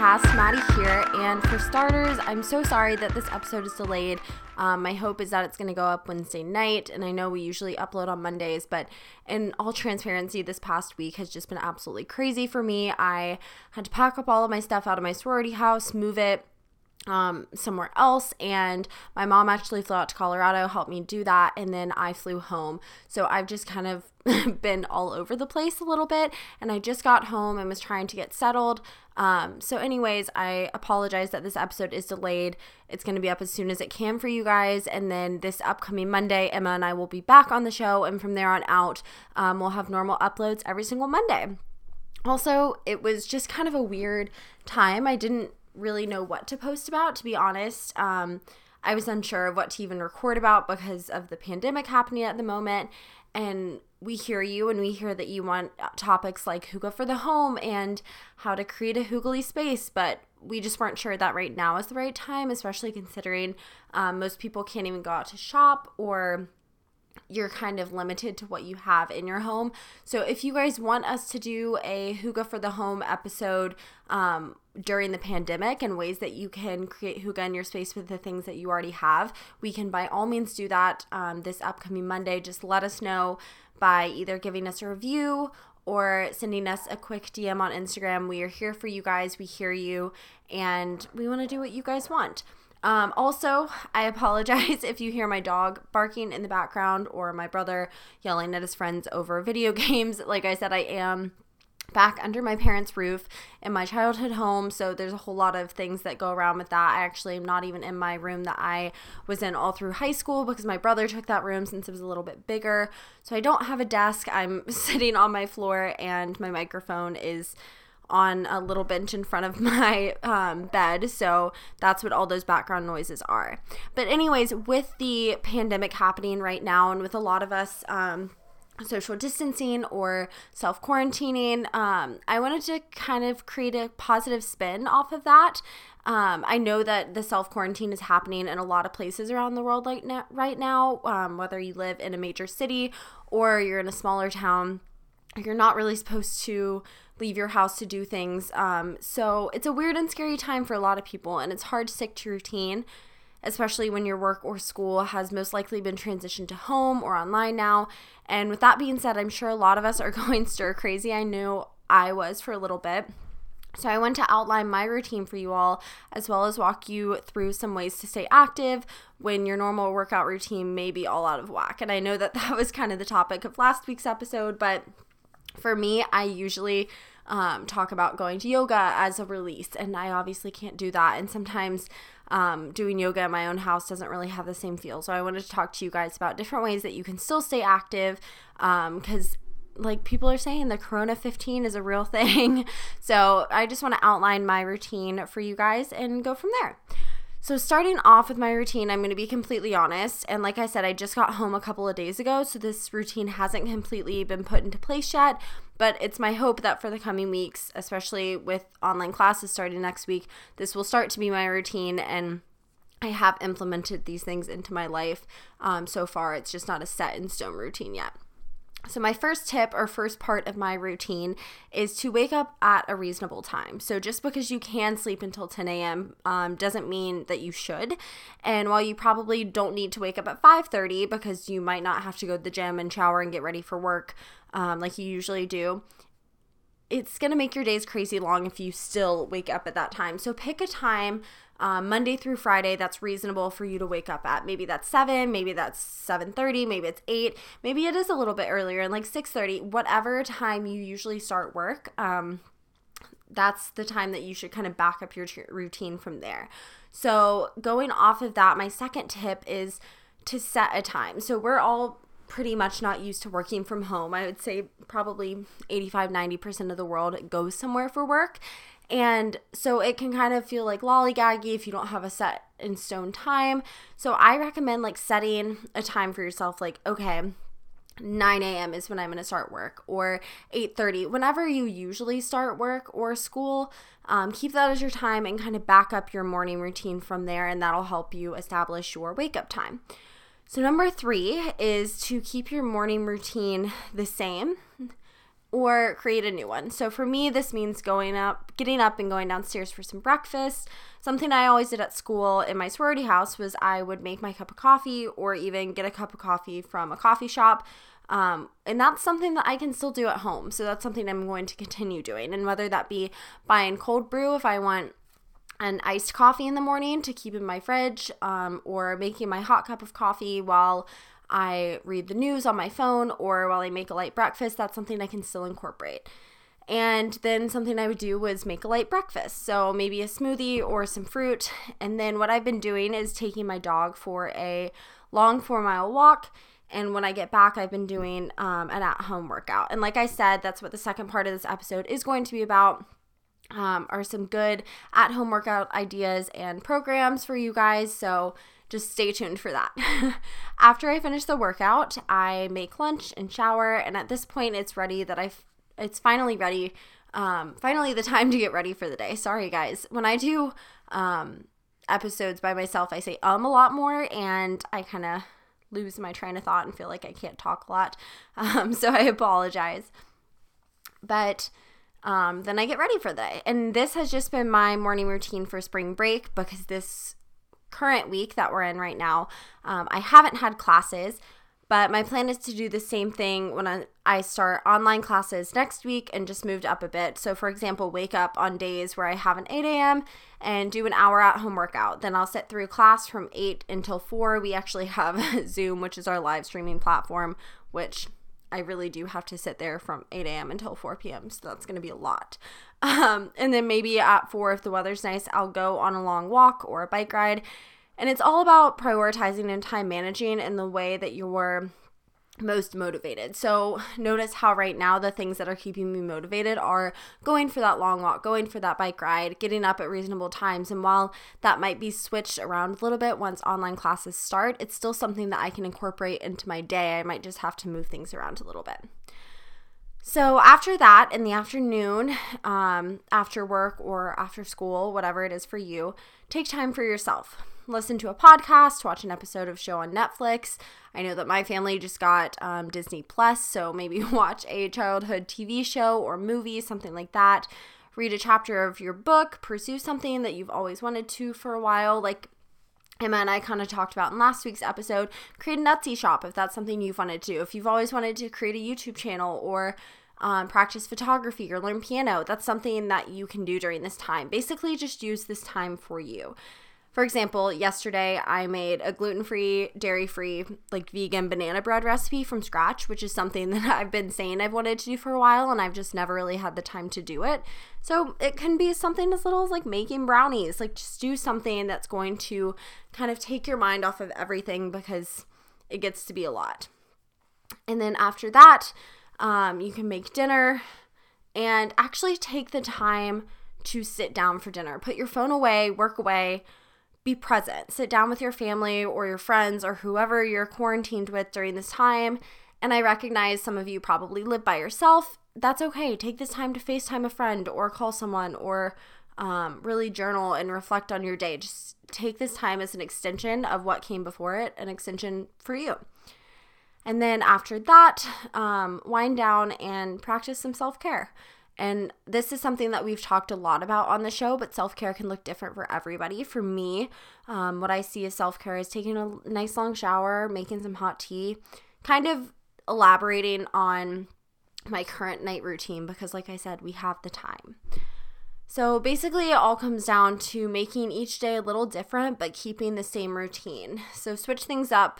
podcast. Maddie here. And for starters, I'm so sorry that this episode is delayed. Um, my hope is that it's going to go up Wednesday night. And I know we usually upload on Mondays, but in all transparency, this past week has just been absolutely crazy for me. I had to pack up all of my stuff out of my sorority house, move it um, somewhere else. And my mom actually flew out to Colorado, helped me do that, and then I flew home. So I've just kind of been all over the place a little bit. And I just got home and was trying to get settled. Um, so, anyways, I apologize that this episode is delayed. It's going to be up as soon as it can for you guys. And then this upcoming Monday, Emma and I will be back on the show. And from there on out, um, we'll have normal uploads every single Monday. Also, it was just kind of a weird time. I didn't really know what to post about, to be honest. Um, I was unsure of what to even record about because of the pandemic happening at the moment. And we hear you and we hear that you want topics like hygge for the home and how to create a hyggely space, but we just weren't sure that right now is the right time, especially considering um, most people can't even go out to shop or you're kind of limited to what you have in your home. So if you guys want us to do a Hygge for the Home episode um, during the pandemic and ways that you can create Hygge in your space with the things that you already have, we can by all means do that um, this upcoming Monday. Just let us know by either giving us a review or sending us a quick DM on Instagram. We are here for you guys. We hear you and we want to do what you guys want. Um, also, I apologize if you hear my dog barking in the background or my brother yelling at his friends over video games. Like I said, I am back under my parents' roof in my childhood home. So there's a whole lot of things that go around with that. I actually am not even in my room that I was in all through high school because my brother took that room since it was a little bit bigger. So I don't have a desk. I'm sitting on my floor and my microphone is on a little bench in front of my um, bed. So that's what all those background noises are. But, anyways, with the pandemic happening right now, and with a lot of us, um, social distancing or self quarantining. Um, I wanted to kind of create a positive spin off of that. Um, I know that the self quarantine is happening in a lot of places around the world right now, um, whether you live in a major city or you're in a smaller town. You're not really supposed to leave your house to do things. Um, so it's a weird and scary time for a lot of people, and it's hard to stick to routine, especially when your work or school has most likely been transitioned to home or online now. And with that being said, I'm sure a lot of us are going stir crazy. I knew I was for a little bit. So, I want to outline my routine for you all, as well as walk you through some ways to stay active when your normal workout routine may be all out of whack. And I know that that was kind of the topic of last week's episode, but for me, I usually um, talk about going to yoga as a release, and I obviously can't do that. And sometimes um, doing yoga in my own house doesn't really have the same feel. So I wanted to talk to you guys about different ways that you can still stay active because. Um, like people are saying the corona 15 is a real thing so i just want to outline my routine for you guys and go from there so, starting off with my routine, I'm going to be completely honest. And like I said, I just got home a couple of days ago, so this routine hasn't completely been put into place yet. But it's my hope that for the coming weeks, especially with online classes starting next week, this will start to be my routine and I have implemented these things into my life um, so far. It's just not a set in stone routine yet. So, my first tip or first part of my routine is to wake up at a reasonable time. So, just because you can sleep until 10 a.m. Um, doesn't mean that you should. And while you probably don't need to wake up at 5:30 because you might not have to go to the gym and shower and get ready for work um, like you usually do, it's gonna make your days crazy long if you still wake up at that time. So, pick a time um, Monday through Friday that's reasonable for you to wake up at. Maybe that's 7, maybe that's 7:30, maybe it's 8, maybe it is a little bit earlier and like 6:30, whatever time you usually start work. Um, that's the time that you should kind of back up your t- routine from there. So, going off of that, my second tip is to set a time. So, we're all pretty much not used to working from home. I would say probably 85 90% of the world goes somewhere for work. And so it can kind of feel like lollygaggy if you don't have a set in stone time. So I recommend like setting a time for yourself, like, okay, 9 a.m. is when I'm going to start work, or 8:30, whenever you usually start work or school. Um, keep that as your time and kind of back up your morning routine from there, and that'll help you establish your wake up time. So, number three is to keep your morning routine the same or create a new one. So for me, this means going up, getting up and going downstairs for some breakfast. Something I always did at school in my sorority house was I would make my cup of coffee or even get a cup of coffee from a coffee shop. Um, and that's something that I can still do at home. So that's something I'm going to continue doing. And whether that be buying cold brew if I want an iced coffee in the morning to keep in my fridge, um, or making my hot cup of coffee while I read the news on my phone or while I make a light breakfast, that's something I can still incorporate. And then something I would do was make a light breakfast. So maybe a smoothie or some fruit. And then what I've been doing is taking my dog for a long four mile walk. And when I get back, I've been doing um, an at home workout. And like I said, that's what the second part of this episode is going to be about. Um, are some good at home workout ideas and programs for you guys. So just stay tuned for that. After I finish the workout, I make lunch and shower, and at this point, it's ready that I, it's finally ready. Um, finally, the time to get ready for the day. Sorry, guys. When I do um, episodes by myself, I say um a lot more, and I kind of lose my train of thought and feel like I can't talk a lot. Um, so I apologize. But um, then I get ready for the day. And this has just been my morning routine for spring break because this current week that we're in right now, um, I haven't had classes, but my plan is to do the same thing when I, I start online classes next week and just moved up a bit. So, for example, wake up on days where I have an 8 a.m. and do an hour at home workout. Then I'll sit through class from 8 until 4. We actually have Zoom, which is our live streaming platform, which I really do have to sit there from 8 a.m. until 4 p.m. So that's going to be a lot. Um, and then maybe at 4, if the weather's nice, I'll go on a long walk or a bike ride. And it's all about prioritizing and time managing in the way that you're most motivated. So notice how right now the things that are keeping me motivated are going for that long walk, going for that bike ride, getting up at reasonable times. And while that might be switched around a little bit once online classes start, it's still something that I can incorporate into my day. I might just have to move things around a little bit. So after that, in the afternoon, um, after work or after school, whatever it is for you, take time for yourself listen to a podcast, watch an episode of show on Netflix. I know that my family just got um, Disney Plus, so maybe watch a childhood TV show or movie, something like that. Read a chapter of your book, pursue something that you've always wanted to for a while, like Emma and I kind of talked about in last week's episode. Create a Etsy shop if that's something you've wanted to. do. If you've always wanted to create a YouTube channel or um, practice photography or learn piano, that's something that you can do during this time. Basically, just use this time for you. For example, yesterday I made a gluten free, dairy free, like vegan banana bread recipe from scratch, which is something that I've been saying I've wanted to do for a while and I've just never really had the time to do it. So it can be something as little as like making brownies, like just do something that's going to kind of take your mind off of everything because it gets to be a lot. And then after that, um, you can make dinner and actually take the time to sit down for dinner. Put your phone away, work away be present. Sit down with your family or your friends or whoever you're quarantined with during this time. And I recognize some of you probably live by yourself. That's okay. Take this time to FaceTime a friend or call someone or um, really journal and reflect on your day. Just take this time as an extension of what came before it, an extension for you. And then after that, um, wind down and practice some self care. And this is something that we've talked a lot about on the show, but self care can look different for everybody. For me, um, what I see as self care is taking a nice long shower, making some hot tea, kind of elaborating on my current night routine because, like I said, we have the time. So basically, it all comes down to making each day a little different, but keeping the same routine. So switch things up,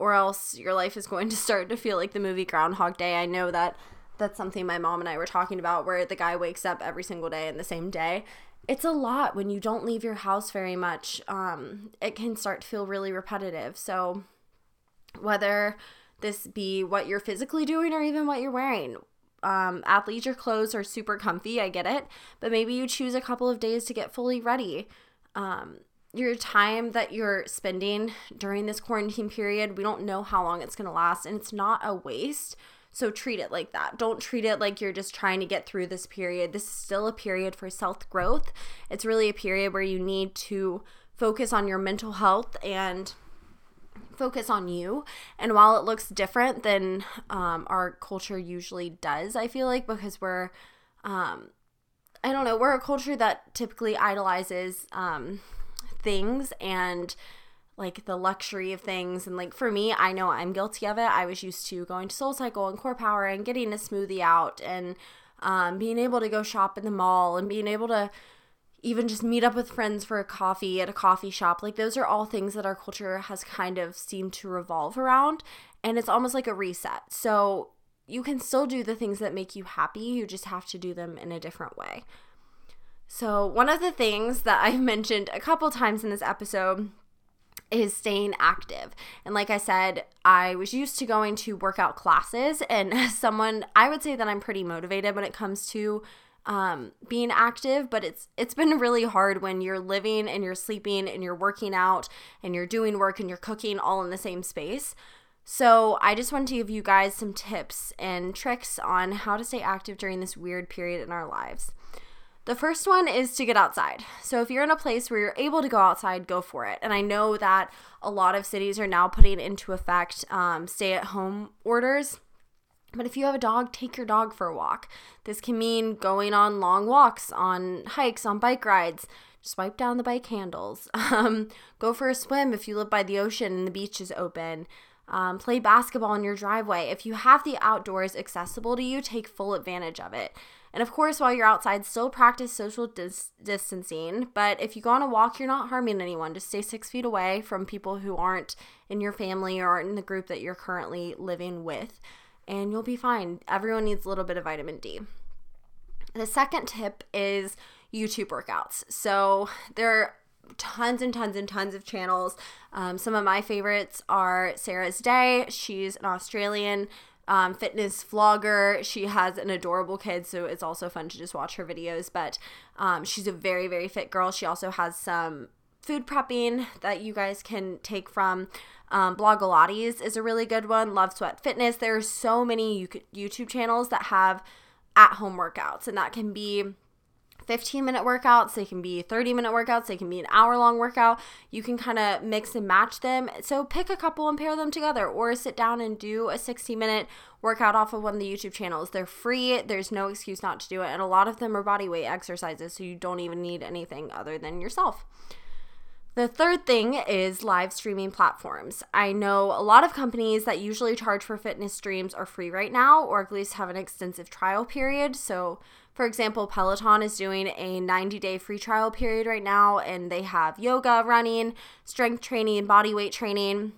or else your life is going to start to feel like the movie Groundhog Day. I know that that's something my mom and I were talking about where the guy wakes up every single day in the same day. It's a lot when you don't leave your house very much. Um, it can start to feel really repetitive. So, whether this be what you're physically doing or even what you're wearing, um, athleisure clothes are super comfy. I get it. But maybe you choose a couple of days to get fully ready. Um, your time that you're spending during this quarantine period, we don't know how long it's going to last, and it's not a waste. So treat it like that. Don't treat it like you're just trying to get through this period. This is still a period for self growth. It's really a period where you need to focus on your mental health and focus on you. And while it looks different than um, our culture usually does, I feel like because we're, um, I don't know, we're a culture that typically idolizes um, things and like the luxury of things. And like for me, I know I'm guilty of it. I was used to going to Soul Cycle and Core Power and getting a smoothie out and um, being able to go shop in the mall and being able to even just meet up with friends for a coffee at a coffee shop. Like, those are all things that our culture has kind of seemed to revolve around. And it's almost like a reset. So, you can still do the things that make you happy, you just have to do them in a different way. So, one of the things that I've mentioned a couple times in this episode is staying active. And like I said, I was used to going to workout classes, and someone, I would say that I'm pretty motivated when it comes to um, being active, but it's it's been really hard when you're living and you're sleeping and you're working out and you're doing work and you're cooking all in the same space. So, I just want to give you guys some tips and tricks on how to stay active during this weird period in our lives. The first one is to get outside. So, if you're in a place where you're able to go outside, go for it. And I know that a lot of cities are now putting into effect um, stay at home orders. But if you have a dog, take your dog for a walk. This can mean going on long walks, on hikes, on bike rides. Swipe down the bike handles. Um, go for a swim if you live by the ocean and the beach is open. Um, play basketball in your driveway. If you have the outdoors accessible to you, take full advantage of it. And of course, while you're outside, still practice social dis- distancing. But if you go on a walk, you're not harming anyone. Just stay six feet away from people who aren't in your family or aren't in the group that you're currently living with and you'll be fine. Everyone needs a little bit of vitamin D. The second tip is YouTube workouts. So there are tons and tons and tons of channels. Um, some of my favorites are Sarah's Day. She's an Australian um, fitness vlogger. She has an adorable kid, so it's also fun to just watch her videos. But um, she's a very, very fit girl. She also has some food prepping that you guys can take from. Um, Blogilates is a really good one. Love Sweat Fitness. There are so many YouTube channels that have at home workouts, and that can be 15 minute workouts, they can be 30 minute workouts, they can be an hour long workout. You can kind of mix and match them. So pick a couple and pair them together, or sit down and do a 60 minute workout off of one of the YouTube channels. They're free, there's no excuse not to do it, and a lot of them are body weight exercises, so you don't even need anything other than yourself. The third thing is live streaming platforms. I know a lot of companies that usually charge for fitness streams are free right now, or at least have an extensive trial period. So, for example, Peloton is doing a 90 day free trial period right now, and they have yoga, running, strength training, body weight training,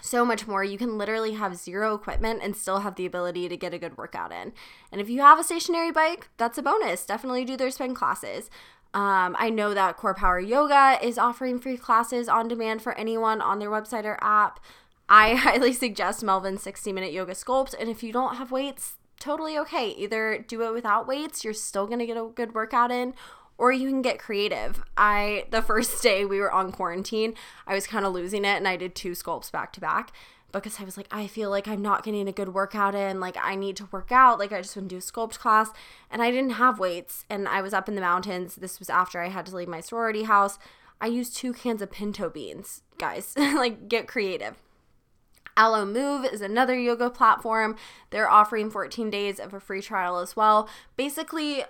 so much more. You can literally have zero equipment and still have the ability to get a good workout in. And if you have a stationary bike, that's a bonus. Definitely do their spin classes. Um, I know that Core Power Yoga is offering free classes on demand for anyone on their website or app. I highly suggest Melvin's 60 minute yoga sculpt. And if you don't have weights, totally okay. Either do it without weights, you're still going to get a good workout in, or you can get creative. I, the first day we were on quarantine, I was kind of losing it and I did two sculpts back to back because I was like, I feel like I'm not getting a good workout in. Like, I need to work out. Like, I just want to do a sculpt class. And I didn't have weights. And I was up in the mountains. This was after I had to leave my sorority house. I used two cans of pinto beans, guys. like, get creative. Alo Move is another yoga platform. They're offering 14 days of a free trial as well. Basically,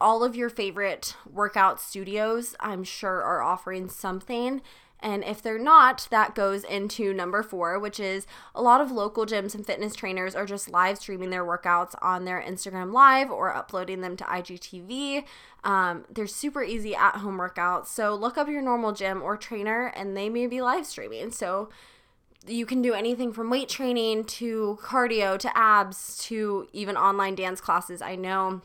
all of your favorite workout studios, I'm sure, are offering something. And if they're not, that goes into number four, which is a lot of local gyms and fitness trainers are just live streaming their workouts on their Instagram Live or uploading them to IGTV. Um, they're super easy at home workouts. So look up your normal gym or trainer and they may be live streaming. So you can do anything from weight training to cardio to abs to even online dance classes. I know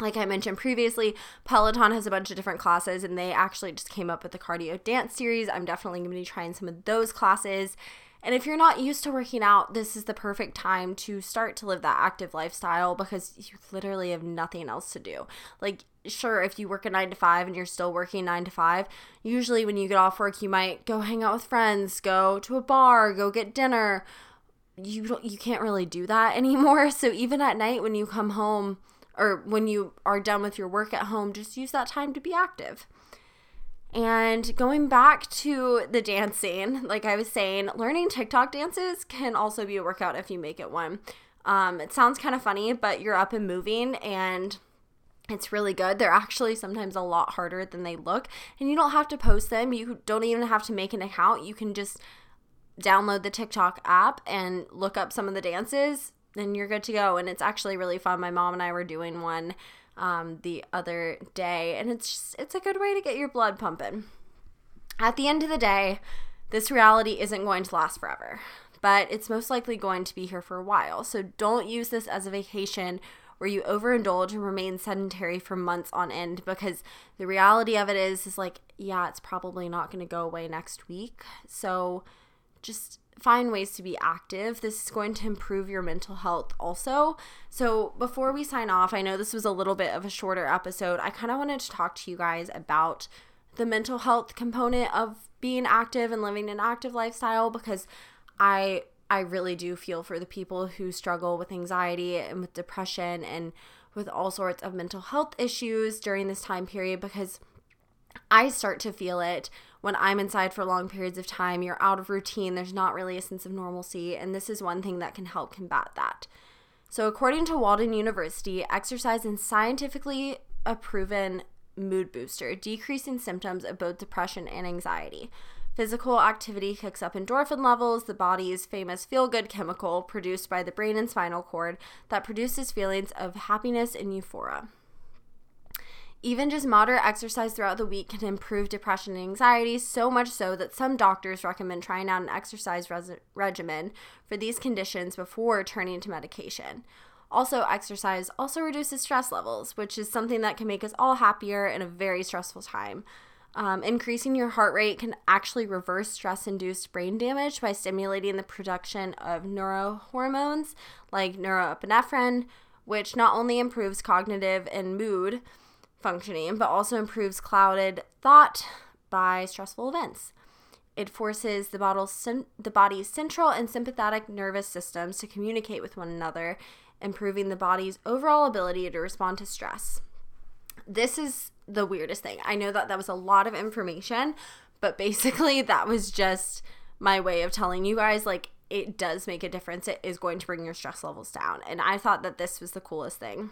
like I mentioned previously, Peloton has a bunch of different classes and they actually just came up with the cardio dance series. I'm definitely going to be trying some of those classes. And if you're not used to working out, this is the perfect time to start to live that active lifestyle because you literally have nothing else to do. Like, sure, if you work a nine to five and you're still working nine to five, usually when you get off work, you might go hang out with friends, go to a bar, go get dinner. You don't, you can't really do that anymore. So even at night when you come home, or when you are done with your work at home, just use that time to be active. And going back to the dancing, like I was saying, learning TikTok dances can also be a workout if you make it one. Um, it sounds kind of funny, but you're up and moving and it's really good. They're actually sometimes a lot harder than they look. And you don't have to post them. You don't even have to make an account. You can just download the TikTok app and look up some of the dances, and you're good to go. And it's actually really fun. My mom and I were doing one um, the other day, and it's just, it's a good way to get your blood pumping. At the end of the day, this reality isn't going to last forever, but it's most likely going to be here for a while. So don't use this as a vacation where you overindulge and remain sedentary for months on end because the reality of it is is like yeah it's probably not going to go away next week so just find ways to be active. This is going to improve your mental health also. So, before we sign off, I know this was a little bit of a shorter episode. I kind of wanted to talk to you guys about the mental health component of being active and living an active lifestyle because I I really do feel for the people who struggle with anxiety and with depression and with all sorts of mental health issues during this time period because I start to feel it when I'm inside for long periods of time, you're out of routine, there's not really a sense of normalcy, and this is one thing that can help combat that. So, according to Walden University, exercise is scientifically a proven mood booster, decreasing symptoms of both depression and anxiety. Physical activity kicks up endorphin levels, the body's famous feel good chemical produced by the brain and spinal cord that produces feelings of happiness and euphoria. Even just moderate exercise throughout the week can improve depression and anxiety, so much so that some doctors recommend trying out an exercise res- regimen for these conditions before turning to medication. Also, exercise also reduces stress levels, which is something that can make us all happier in a very stressful time. Um, increasing your heart rate can actually reverse stress induced brain damage by stimulating the production of neurohormones like norepinephrine, which not only improves cognitive and mood functioning, but also improves clouded thought by stressful events. It forces the, the body's central and sympathetic nervous systems to communicate with one another, improving the body's overall ability to respond to stress. This is the weirdest thing. I know that that was a lot of information, but basically, that was just my way of telling you guys like it does make a difference. It is going to bring your stress levels down. And I thought that this was the coolest thing.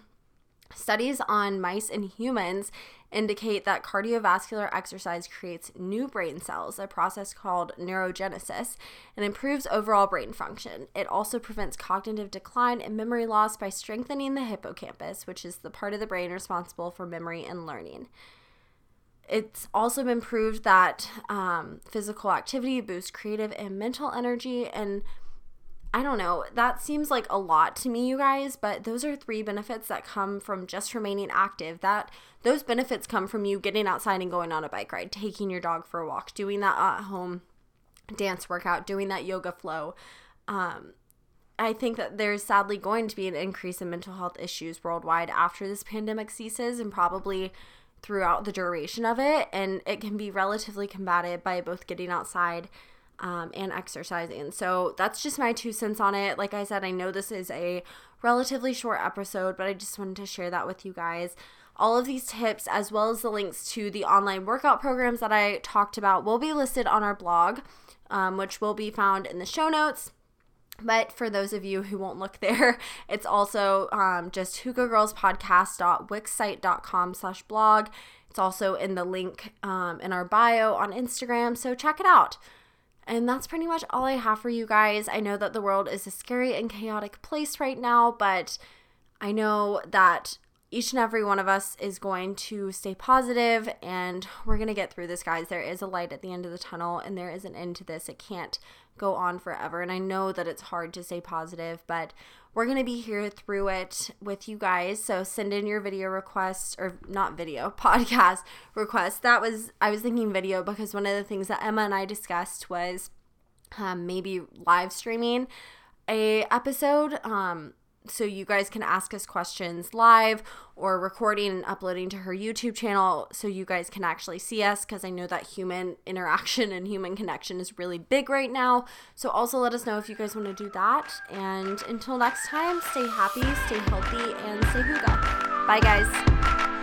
Studies on mice and humans indicate that cardiovascular exercise creates new brain cells, a process called neurogenesis, and improves overall brain function. It also prevents cognitive decline and memory loss by strengthening the hippocampus, which is the part of the brain responsible for memory and learning. It's also been proved that um, physical activity boosts creative and mental energy and I don't know. That seems like a lot to me, you guys, but those are three benefits that come from just remaining active. That those benefits come from you getting outside and going on a bike ride, taking your dog for a walk, doing that at home dance workout, doing that yoga flow. Um, I think that there's sadly going to be an increase in mental health issues worldwide after this pandemic ceases and probably throughout the duration of it. And it can be relatively combated by both getting outside um, and exercising. So that's just my two cents on it. Like I said, I know this is a relatively short episode, but I just wanted to share that with you guys. All of these tips, as well as the links to the online workout programs that I talked about, will be listed on our blog, um, which will be found in the show notes. But for those of you who won't look there, it's also um, just hyggegirlspodcast.wixsite.com slash blog. It's also in the link um, in our bio on Instagram, so check it out. And that's pretty much all I have for you guys. I know that the world is a scary and chaotic place right now, but I know that each and every one of us is going to stay positive and we're going to get through this, guys. There is a light at the end of the tunnel and there is an end to this. It can't go on forever. And I know that it's hard to stay positive, but we're going to be here through it with you guys. So send in your video requests or not video, podcast requests. That was, I was thinking video because one of the things that Emma and I discussed was um, maybe live streaming a episode. Um, so you guys can ask us questions live or recording and uploading to her YouTube channel so you guys can actually see us because I know that human interaction and human connection is really big right now. So also let us know if you guys want to do that. And until next time, stay happy, stay healthy, and stay hygge. Bye, guys.